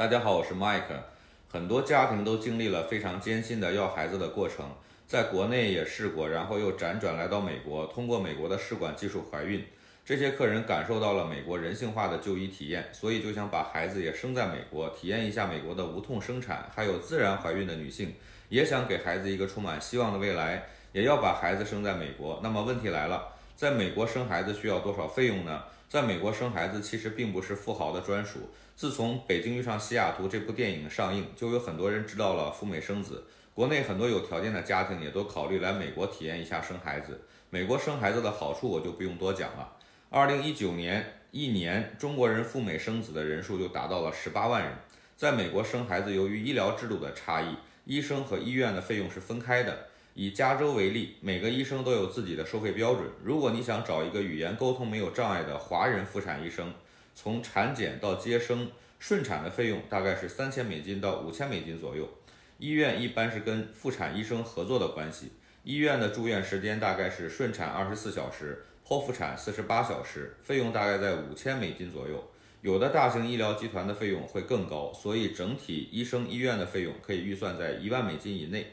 大家好，我是 Mike。很多家庭都经历了非常艰辛的要孩子的过程，在国内也试过，然后又辗转来到美国，通过美国的试管技术怀孕。这些客人感受到了美国人性化的就医体验，所以就想把孩子也生在美国，体验一下美国的无痛生产，还有自然怀孕的女性，也想给孩子一个充满希望的未来，也要把孩子生在美国。那么问题来了，在美国生孩子需要多少费用呢？在美国生孩子其实并不是富豪的专属。自从《北京遇上西雅图》这部电影上映，就有很多人知道了赴美生子。国内很多有条件的家庭也都考虑来美国体验一下生孩子。美国生孩子的好处我就不用多讲了。二零一九年一年，中国人赴美生子的人数就达到了十八万人。在美国生孩子，由于医疗制度的差异，医生和医院的费用是分开的。以加州为例，每个医生都有自己的收费标准。如果你想找一个语言沟通没有障碍的华人妇产医生，从产检到接生、顺产的费用大概是三千美金到五千美金左右。医院一般是跟妇产医生合作的关系，医院的住院时间大概是顺产二十四小时。剖腹产四十八小时，费用大概在五千美金左右。有的大型医疗集团的费用会更高，所以整体医生医院的费用可以预算在一万美金以内。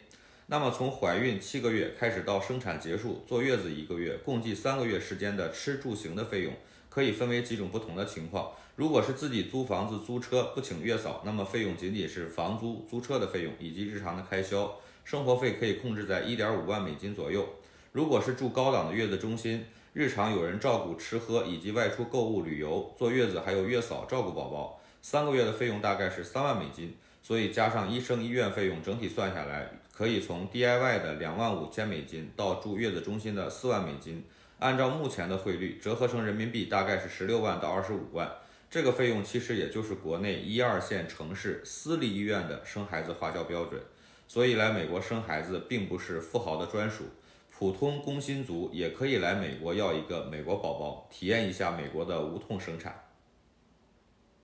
那么从怀孕七个月开始到生产结束，坐月子一个月，共计三个月时间的吃住行的费用，可以分为几种不同的情况。如果是自己租房子租车不请月嫂，那么费用仅仅是房租租车的费用以及日常的开销，生活费可以控制在一点五万美金左右。如果是住高档的月子中心，日常有人照顾吃喝，以及外出购物、旅游、坐月子，还有月嫂照顾宝宝，三个月的费用大概是三万美金。所以加上医生、医院费用，整体算下来，可以从 DIY 的两万五千美金到住月子中心的四万美金。按照目前的汇率，折合成人民币大概是十六万到二十五万。这个费用其实也就是国内一二线城市私立医院的生孩子花销标准。所以来美国生孩子并不是富豪的专属。普通工薪族也可以来美国要一个美国宝宝，体验一下美国的无痛生产。